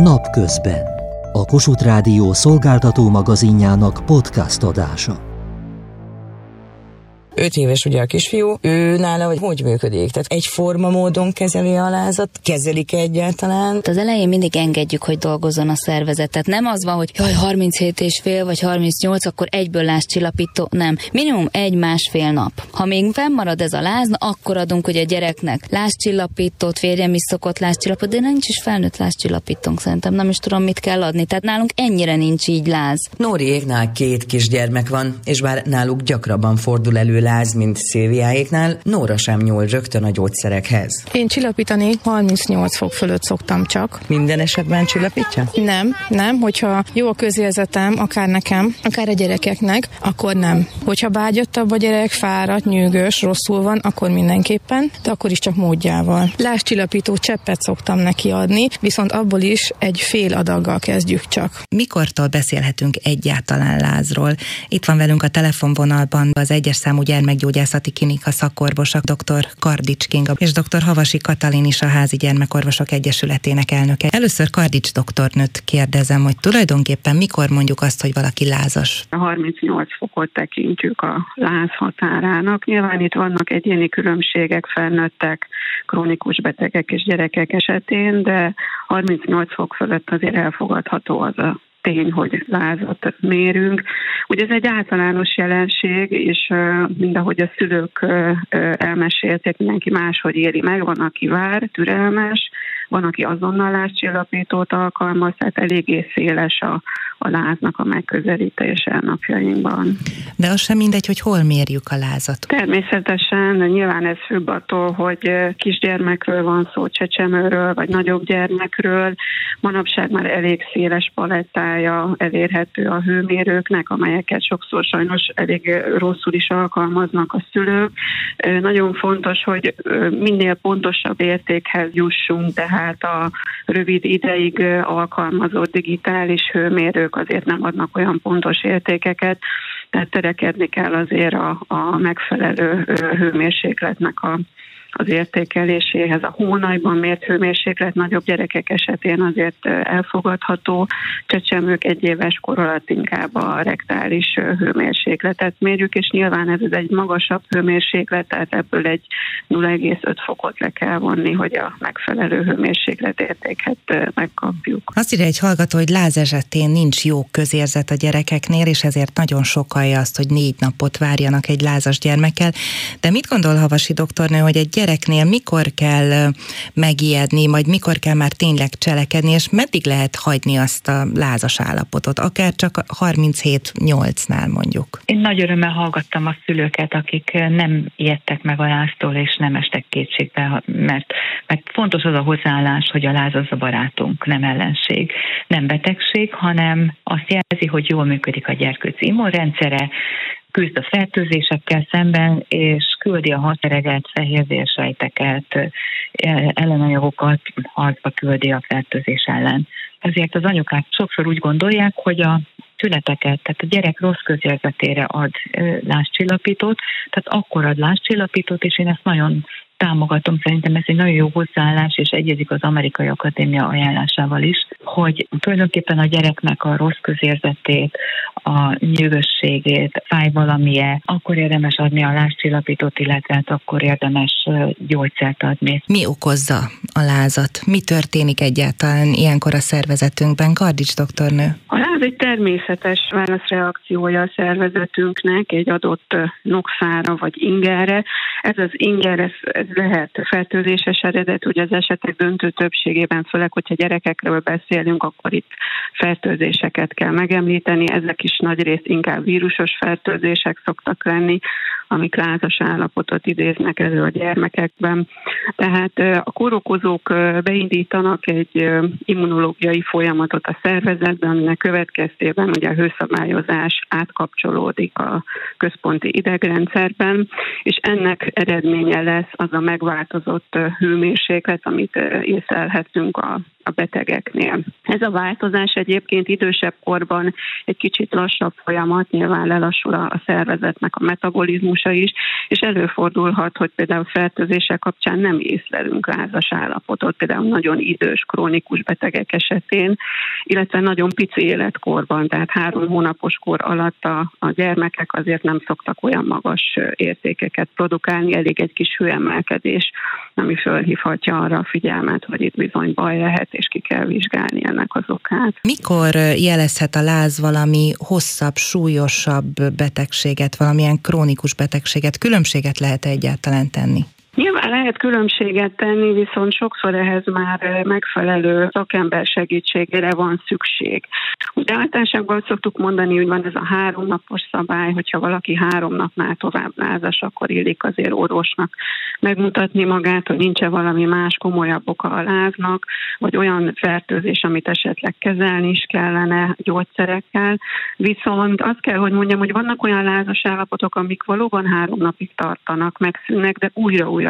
Napközben. A Kossuth Rádió szolgáltató magazinjának podcast adása. 5 éves ugye a kisfiú, ő nála vagy hogy működik? Tehát egyforma módon kezeli a lázat? Kezelik egyáltalán? Az elején mindig engedjük, hogy dolgozzon a szervezet. Tehát nem az van, hogy jaj, 37 és fél vagy 38, akkor egyből lázcsillapító. Nem. Minimum egy másfél nap. Ha még fennmarad ez a láz, akkor adunk ugye a gyereknek lázcsillapítót, férjem is szokott lázcsillapítót, de nincs is felnőtt lázcsillapítónk szerintem. Nem is tudom, mit kell adni. Tehát nálunk ennyire nincs így láz. Nóri Égnál két kisgyermek van, és bár náluk gyakrabban fordul elő láz, mint Szilviáéknál, Nóra sem nyúl rögtön a gyógyszerekhez. Én csillapítani 38 fok fölött szoktam csak. Minden esetben csillapítja? Nem, nem. Hogyha jó a közérzetem, akár nekem, akár a gyerekeknek, akkor nem. Hogyha bágyottabb a gyerek, fáradt, nyűgös, rosszul van, akkor mindenképpen, de akkor is csak módjával. Láscsillapító cseppet szoktam neki adni, viszont abból is egy fél adaggal kezdjük csak. Mikortól beszélhetünk egyáltalán lázról? Itt van velünk a telefonvonalban az egyes számú gyermekgyógyászati klinika szakorvosak, dr. Kardics Kinga és dr. Havasi Katalin is a Házi Gyermekorvosok Egyesületének elnöke. Először Kardics doktornőt kérdezem, hogy tulajdonképpen mikor mondjuk azt, hogy valaki lázas? A 38 fokot tekintjük a láz határának. Nyilván itt vannak egyéni különbségek, felnőttek, krónikus betegek és gyerekek esetén, de 38 fok fölött azért elfogadható az a tény, hogy lázat mérünk. Ugye ez egy általános jelenség, és mind ahogy a szülők elmesélték, mindenki máshogy éli meg, van, aki vár, türelmes, van, aki azonnal lázcsillapítót alkalmaz, tehát eléggé széles a, a láznak a megközelítése napjainkban. De az sem mindegy, hogy hol mérjük a lázat. Természetesen, nyilván ez függ attól, hogy kisgyermekről van szó, csecsemőről, vagy nagyobb gyermekről. Manapság már elég széles palettája elérhető a hőmérőknek, amelyeket sokszor sajnos elég rosszul is alkalmaznak a szülők. Nagyon fontos, hogy minél pontosabb értékhez jussunk, tehát a rövid ideig alkalmazott digitális hőmérők ők azért nem adnak olyan pontos értékeket, tehát törekedni kell azért a, a megfelelő hőmérsékletnek a az értékeléséhez. A hónajban mért hőmérséklet nagyobb gyerekek esetén azért elfogadható, csecsemők egy éves kor alatt inkább a rektális hőmérsékletet mérjük, és nyilván ez egy magasabb hőmérséklet, tehát ebből egy 0,5 fokot le kell vonni, hogy a megfelelő hőmérséklet értéket megkapjuk. Azt írja egy hallgató, hogy láz esetén nincs jó közérzet a gyerekeknél, és ezért nagyon sokalja azt, hogy négy napot várjanak egy lázas gyermekkel. De mit gondol Havasi doktornő, hogy egy gyereknél mikor kell megijedni, vagy mikor kell már tényleg cselekedni, és meddig lehet hagyni azt a lázas állapotot, akár csak 37-8-nál mondjuk? Én nagy örömmel hallgattam a szülőket, akik nem ijedtek meg a láztól, és nem estek kétségbe, mert, mert fontos az a hozzáállás, hogy a láz az a barátunk, nem ellenség, nem betegség, hanem azt jelzi, hogy jól működik a gyerkőc immunrendszere, küzd a fertőzésekkel szemben, és küldi a hatereget, fehérvérsejteket, ellenanyagokat harcba küldi a fertőzés ellen. Ezért az anyukák sokszor úgy gondolják, hogy a tüneteket, tehát a gyerek rossz közérzetére ad lázcsillapítót, tehát akkor ad lázcsillapítót, és én ezt nagyon támogatom, szerintem ez egy nagyon jó hozzáállás, és egyezik az Amerikai Akadémia ajánlásával is, hogy tulajdonképpen a gyereknek a rossz közérzetét, a nyűgösségét, fáj valamie, akkor érdemes adni a lázcsillapítót, illetve hát akkor érdemes gyógyszert adni. Mi okozza a lázat? Mi történik egyáltalán ilyenkor a szervezetünkben? Kardics doktornő. A láz egy természetes válaszreakciója a szervezetünknek egy adott nokszára vagy ingerre. Ez az inger, ez, ez lehet fertőzéses eredet, ugye az esetek döntő többségében, főleg, hogyha gyerekekről beszélünk, akkor itt fertőzéseket kell megemlíteni, ezek is nagy részt inkább vírusos fertőzések szoktak lenni, amik lázas állapotot idéznek elő a gyermekekben. Tehát a kórokozók beindítanak egy immunológiai folyamatot a szervezetben, aminek következtében ugye a hőszabályozás átkapcsolódik a központi idegrendszerben, és ennek eredménye lesz az a megváltozott hőmérséklet, amit észlelhetünk a a betegeknél. Ez a változás egyébként idősebb korban egy kicsit lassabb folyamat, nyilván lelassul a szervezetnek a metabolizmusa is, és előfordulhat, hogy például fertőzések kapcsán nem észlelünk lázas állapotot, például nagyon idős, krónikus betegek esetén, illetve nagyon pici életkorban, tehát három hónapos kor alatt a, a gyermekek azért nem szoktak olyan magas értékeket produkálni, elég egy kis hőemelkedés, ami fölhívhatja arra a figyelmet, hogy itt bizony baj lehet, és ki kell vizsgálni ennek az okát. Mikor jelezhet a láz valami hosszabb, súlyosabb betegséget, valamilyen krónikus betegséget? Különbséget lehet egyáltalán tenni? Nyilván lehet különbséget tenni, viszont sokszor ehhez már megfelelő szakember segítségére van szükség. Ugye általánosságban szoktuk mondani, hogy van ez a három napos szabály, hogyha valaki három napnál tovább lázas, akkor illik azért orvosnak megmutatni magát, hogy nincs-e valami más komolyabb oka a láznak, vagy olyan fertőzés, amit esetleg kezelni is kellene gyógyszerekkel. Viszont azt kell, hogy mondjam, hogy vannak olyan lázas állapotok, amik valóban három napig tartanak, megszűnnek, de újra-újra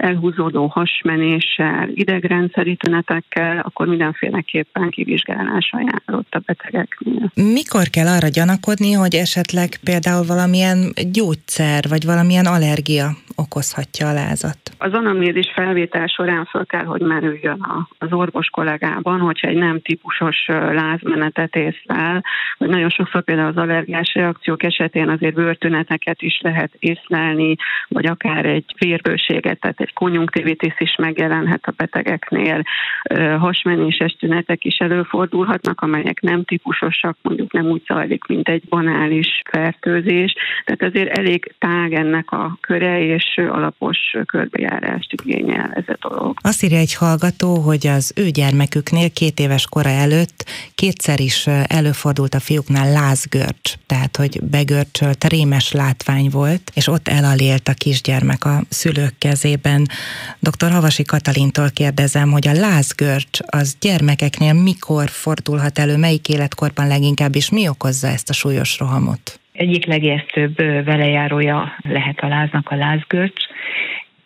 elhúzódó hasmenéssel, idegrendszeri tünetekkel, akkor mindenféleképpen kivizsgálás ajánlott a betegeknél. Mikor kell arra gyanakodni, hogy esetleg például valamilyen gyógyszer, vagy valamilyen allergia okozhatja a lázat? Az anamnézis felvétel során fel kell, hogy merüljön az orvos kollégában, hogyha egy nem típusos lázmenetet észlel, vagy nagyon sokszor például az allergiás reakciók esetén azért bőrtüneteket is lehet észlelni, vagy akár egy vérbőséget, tehát egy konjunktivitis is megjelenhet a betegeknél, hasmenéses tünetek is előfordulhatnak, amelyek nem típusosak, mondjuk nem úgy zajlik, mint egy banális fertőzés, tehát azért elég tág ennek a köre, és alapos körbejárást igényel ez a dolog. Azt írja egy hallgató, hogy az ő gyermeküknél két éves kora előtt kétszer is előfordult a fiúknál lázgörcs, tehát hogy begörcsölt, rémes látvány volt, és ott elalélt a kisgyermek a szülők kezében. Dr. Havasi Katalintól kérdezem, hogy a lázgörcs az gyermekeknél mikor fordulhat elő, melyik életkorban leginkább, és mi okozza ezt a súlyos rohamot? egyik legijesztőbb velejárója lehet a láznak a lázgörcs,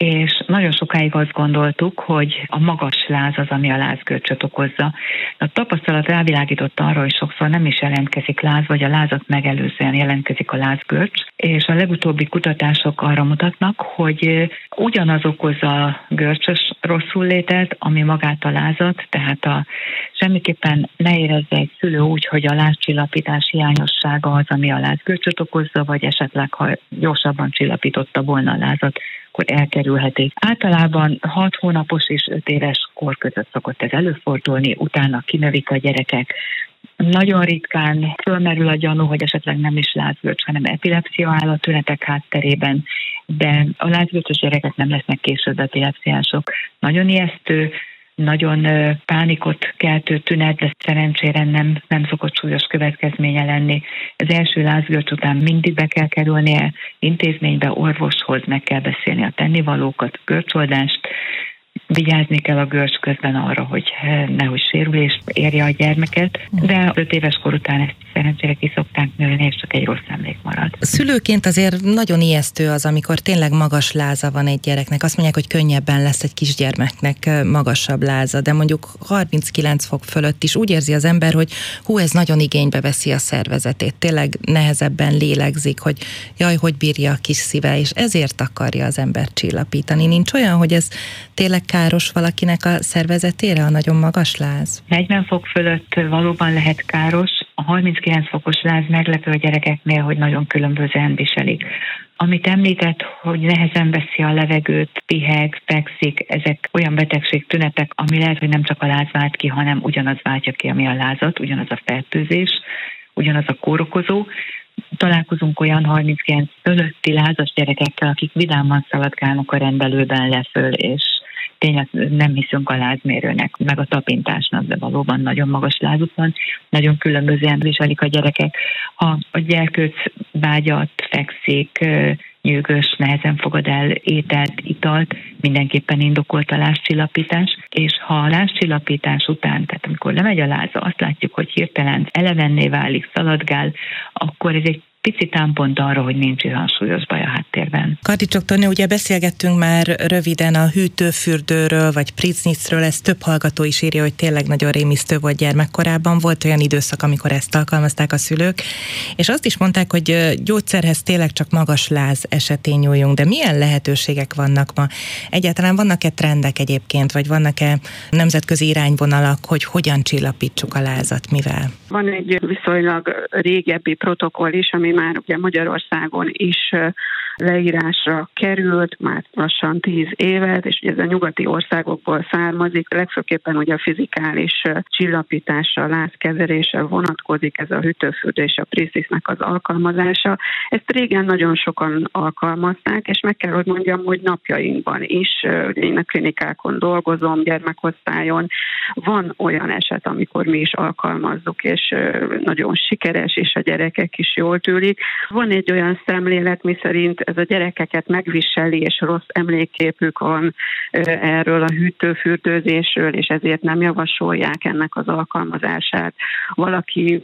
és nagyon sokáig azt gondoltuk, hogy a magas láz az, ami a lázgörcsöt okozza. A tapasztalat rávilágított arra, hogy sokszor nem is jelentkezik láz, vagy a lázat megelőzően jelentkezik a lázgörcs, és a legutóbbi kutatások arra mutatnak, hogy ugyanaz okozza a görcsös rosszul lételt, ami magát a lázat, tehát a, semmiképpen ne érezze egy szülő úgy, hogy a lázcsillapítás hiányossága az, ami a lázgörcsöt okozza, vagy esetleg, ha gyorsabban csillapította volna a lázat, akkor elkerülhetik. Általában 6 hónapos és 5 éves kor között szokott ez előfordulni, utána kinövik a gyerekek, nagyon ritkán fölmerül a gyanú, hogy esetleg nem is lázgörcs, hanem epilepsia áll a tünetek hátterében, de a lázgörcsös gyerekek nem lesznek később epilepsziások. Nagyon ijesztő, nagyon pánikot keltő tünet, de szerencsére nem, nem szokott súlyos következménye lenni. Az első lázgörcs után mindig be kell kerülnie intézménybe, orvoshoz, meg kell beszélni a tennivalókat, görcsoldást, vigyázni kell a görcs közben arra, hogy nehogy sérülés érje a gyermeket, de 5 éves kor után ezt szerencsére ki szokták nőni, és csak egy rossz emlék marad. Szülőként azért nagyon ijesztő az, amikor tényleg magas láza van egy gyereknek. Azt mondják, hogy könnyebben lesz egy kisgyermeknek magasabb láza, de mondjuk 39 fok fölött is úgy érzi az ember, hogy hú, ez nagyon igénybe veszi a szervezetét. Tényleg nehezebben lélegzik, hogy jaj, hogy bírja a kis szíve, és ezért akarja az ember csillapítani. Nincs olyan, hogy ez tényleg káros valakinek a szervezetére, a nagyon magas láz? 40 fok fölött valóban lehet káros, a 39 fokos láz meglepő a gyerekeknél, hogy nagyon különbözően viselik. Amit említett, hogy nehezen veszi a levegőt, piheg, fekszik, ezek olyan betegség tünetek, ami lehet, hogy nem csak a láz vált ki, hanem ugyanaz váltja ki, ami a lázat, ugyanaz a fertőzés, ugyanaz a kórokozó. Találkozunk olyan 39 fölötti lázas gyerekekkel, akik vidáman szaladgálnak a rendelőben leföl, és tényleg nem hiszünk a lázmérőnek, meg a tapintásnak, de valóban nagyon magas lázuk van, nagyon különbözően viselik a gyerekek. Ha a gyerkőc vágyat, fekszik, nyűgös, nehezen fogad el ételt, italt, mindenképpen indokolt a lázcsillapítás, és ha a lázcsillapítás után, tehát amikor lemegy a láza, azt látjuk, hogy hirtelen elevenné válik, szaladgál, akkor ez egy pici támpont arra, hogy nincs olyan súlyos baj a háttérben. Kardicsok Tony, ugye beszélgettünk már röviden a hűtőfürdőről, vagy Pritznitzről, ez több hallgató is írja, hogy tényleg nagyon rémisztő volt gyermekkorában, volt olyan időszak, amikor ezt alkalmazták a szülők, és azt is mondták, hogy gyógyszerhez tényleg csak magas láz esetén nyúljunk, de milyen lehetőségek vannak ma? Egyáltalán vannak-e trendek egyébként, vagy vannak-e nemzetközi irányvonalak, hogy hogyan csillapítsuk a lázat, mivel? Van egy viszonylag régebbi protokoll is, ami már ugye Magyarországon is leírásra került, már lassan tíz évet, és ez a nyugati országokból származik, legfőképpen ugye a fizikális csillapításra, lázkezelésre vonatkozik ez a hűtőfürdő és a Prisisnek az alkalmazása. Ezt régen nagyon sokan alkalmazták, és meg kell, hogy mondjam, hogy napjainkban is, ugye én a klinikákon dolgozom, gyermekosztályon, van olyan eset, amikor mi is alkalmazzuk, és nagyon sikeres, és a gyerekek is jól tűlik. Van egy olyan szemlélet, mi szerint ez a gyerekeket megviseli, és rossz emlékképük van erről a hűtőfürdőzésről, és ezért nem javasolják ennek az alkalmazását. Valaki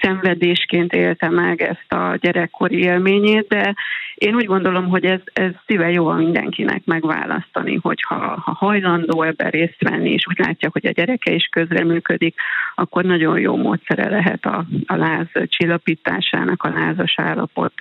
szenvedésként élte meg ezt a gyerekkori élményét, de én úgy gondolom, hogy ez, ez szíve jó mindenkinek megválasztani, hogyha ha hajlandó ebben részt venni, és úgy látja, hogy a gyereke is közreműködik, akkor nagyon jó módszere lehet a, a láz csillapításának, a lázas állapot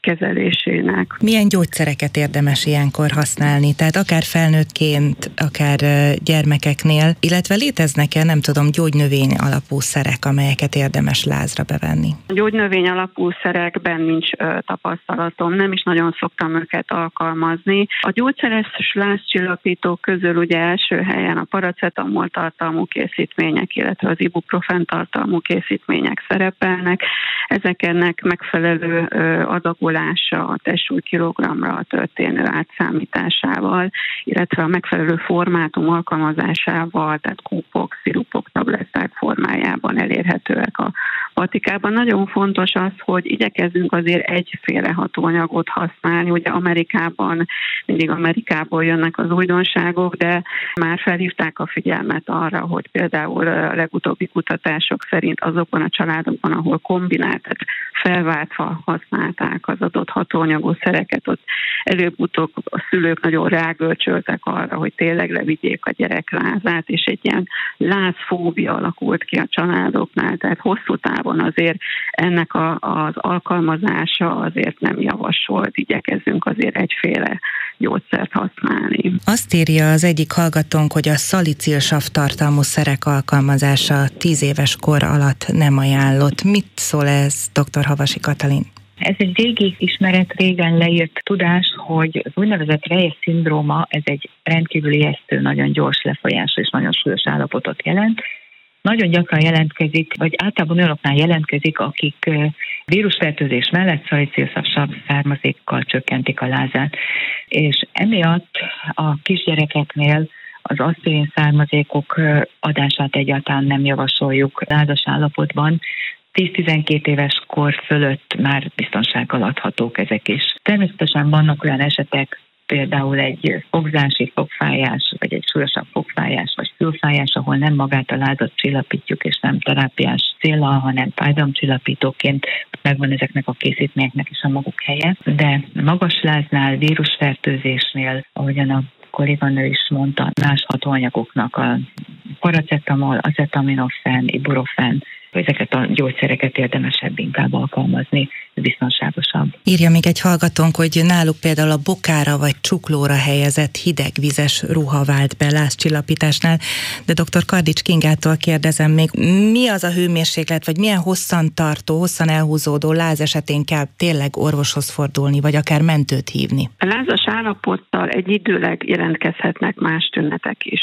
kezelésének. Milyen gyógyszereket érdemes ilyenkor használni? Tehát akár felnőttként, akár gyermekeknél, illetve léteznek-e, nem tudom, gyógynövény alapú szerek, amelyeket érdemes lázra bevenni? A gyógynövény alapú szerekben nincs ö, tapasztalatom, nem is nagyon szoktam őket alkalmazni. A gyógyszeres lázcsillapítók közül ugye első helyen a paracetamol tartalmú készítmények, illetve az ibuprofen tartalmú készítmények szerepelnek. Ezeknek megfelelő ö, adagolás alakulása a testsúly kilogramra történő átszámításával, illetve a megfelelő formátum alkalmazásával, tehát kúpok, szirupok, tabletták formájában elérhetőek a patikában. Nagyon fontos az, hogy igyekezzünk azért egyféle hatóanyagot használni. Ugye Amerikában, mindig Amerikából jönnek az újdonságok, de már felhívták a figyelmet arra, hogy például a legutóbbi kutatások szerint azokban a családokban, ahol kombinált, tehát felváltva használták az adott hatóanyagos szereket, ott előbb-utóbb a szülők nagyon rágölcsöltek arra, hogy tényleg levigyék a gyerek lázát, és egy ilyen lázfóbia alakult ki a családoknál, tehát hosszú távon azért ennek a, az alkalmazása azért nem javasolt, igyekezünk azért egyféle gyógyszert használni. Azt írja az egyik hallgatónk, hogy a szalicilsav tartalmú szerek alkalmazása 10 éves kor alatt nem ajánlott. Mit szól ez, dr. Havasi Katalin? Ez egy régi ismeret, régen leírt tudás, hogy az úgynevezett Reyes szindróma, ez egy rendkívül ijesztő, nagyon gyors lefolyású és nagyon súlyos állapotot jelent. Nagyon gyakran jelentkezik, vagy általában olyanoknál jelentkezik, akik vírusfertőzés mellett szalicilszavsav származékkal csökkentik a lázát. És emiatt a kisgyerekeknél az asszilin származékok adását egyáltalán nem javasoljuk lázas állapotban, 10-12 éves kor fölött már biztonsággal adhatók ezek is. Természetesen vannak olyan esetek, például egy fogzási fogfájás, vagy egy súlyosabb fogfájás, vagy fülfájás, ahol nem magát a lázat csillapítjuk, és nem terápiás célral, hanem fájdalomcsillapítóként megvan ezeknek a készítményeknek is a maguk helye. De magas láznál, vírusfertőzésnél, ahogyan a kolléganő is mondta, más hatóanyagoknak a paracetamol, acetaminofén, ibuprofen, ezeket a gyógyszereket érdemesebb inkább alkalmazni, biztonságosabb. Írja még egy hallgatónk, hogy náluk például a bokára vagy csuklóra helyezett hidegvizes ruha vált be lázcsillapításnál, de dr. Kardics Kingától kérdezem még, mi az a hőmérséklet, vagy milyen hosszan tartó, hosszan elhúzódó láz esetén kell tényleg orvoshoz fordulni, vagy akár mentőt hívni? A lázas állapottal egy időleg jelentkezhetnek más tünetek is.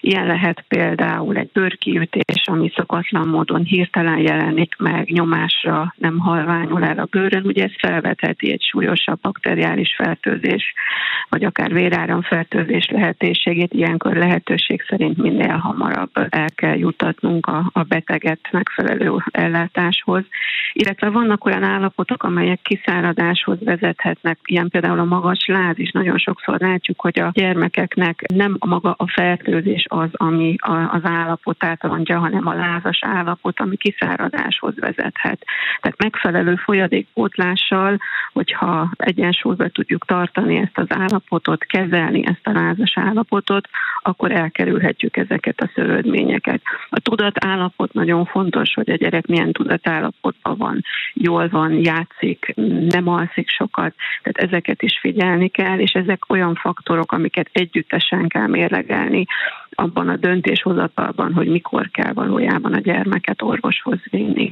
Ilyen lehet például egy bőrkiütés, ami szokatlan módon hirtelen jelenik meg, nyomásra nem halványul el a bőrön, ugye ez felvetheti egy súlyosabb bakteriális fertőzés, vagy akár véráramfertőzés lehetőségét, ilyenkor lehetőség szerint minél hamarabb el kell jutatnunk a, a beteget megfelelő ellátáshoz. Illetve vannak olyan állapotok, amelyek kiszáradáshoz vezethetnek, ilyen például a magas láz is. Nagyon sokszor látjuk, hogy a gyermekeknek nem a maga a fertőzés az, ami az állapotát mondja, hanem a lázas állapot, ami kiszáradáshoz vezethet. Tehát megfelelő folyadékpótlással, hogyha egyensúlyba tudjuk tartani ezt az állapotot, kezelni ezt a lázas állapotot, akkor elkerülhetjük ezeket a szövődményeket. A tudatállapot nagyon fontos, hogy a gyerek milyen tudatállapotban van, jól van, játszik, nem alszik sokat, tehát ezeket is figyelni kell, és ezek olyan faktorok, amiket együttesen kell mérlegelni abban a döntéshozatalban, hogy mikor kell valójában a gyermeket orvoshoz vinni.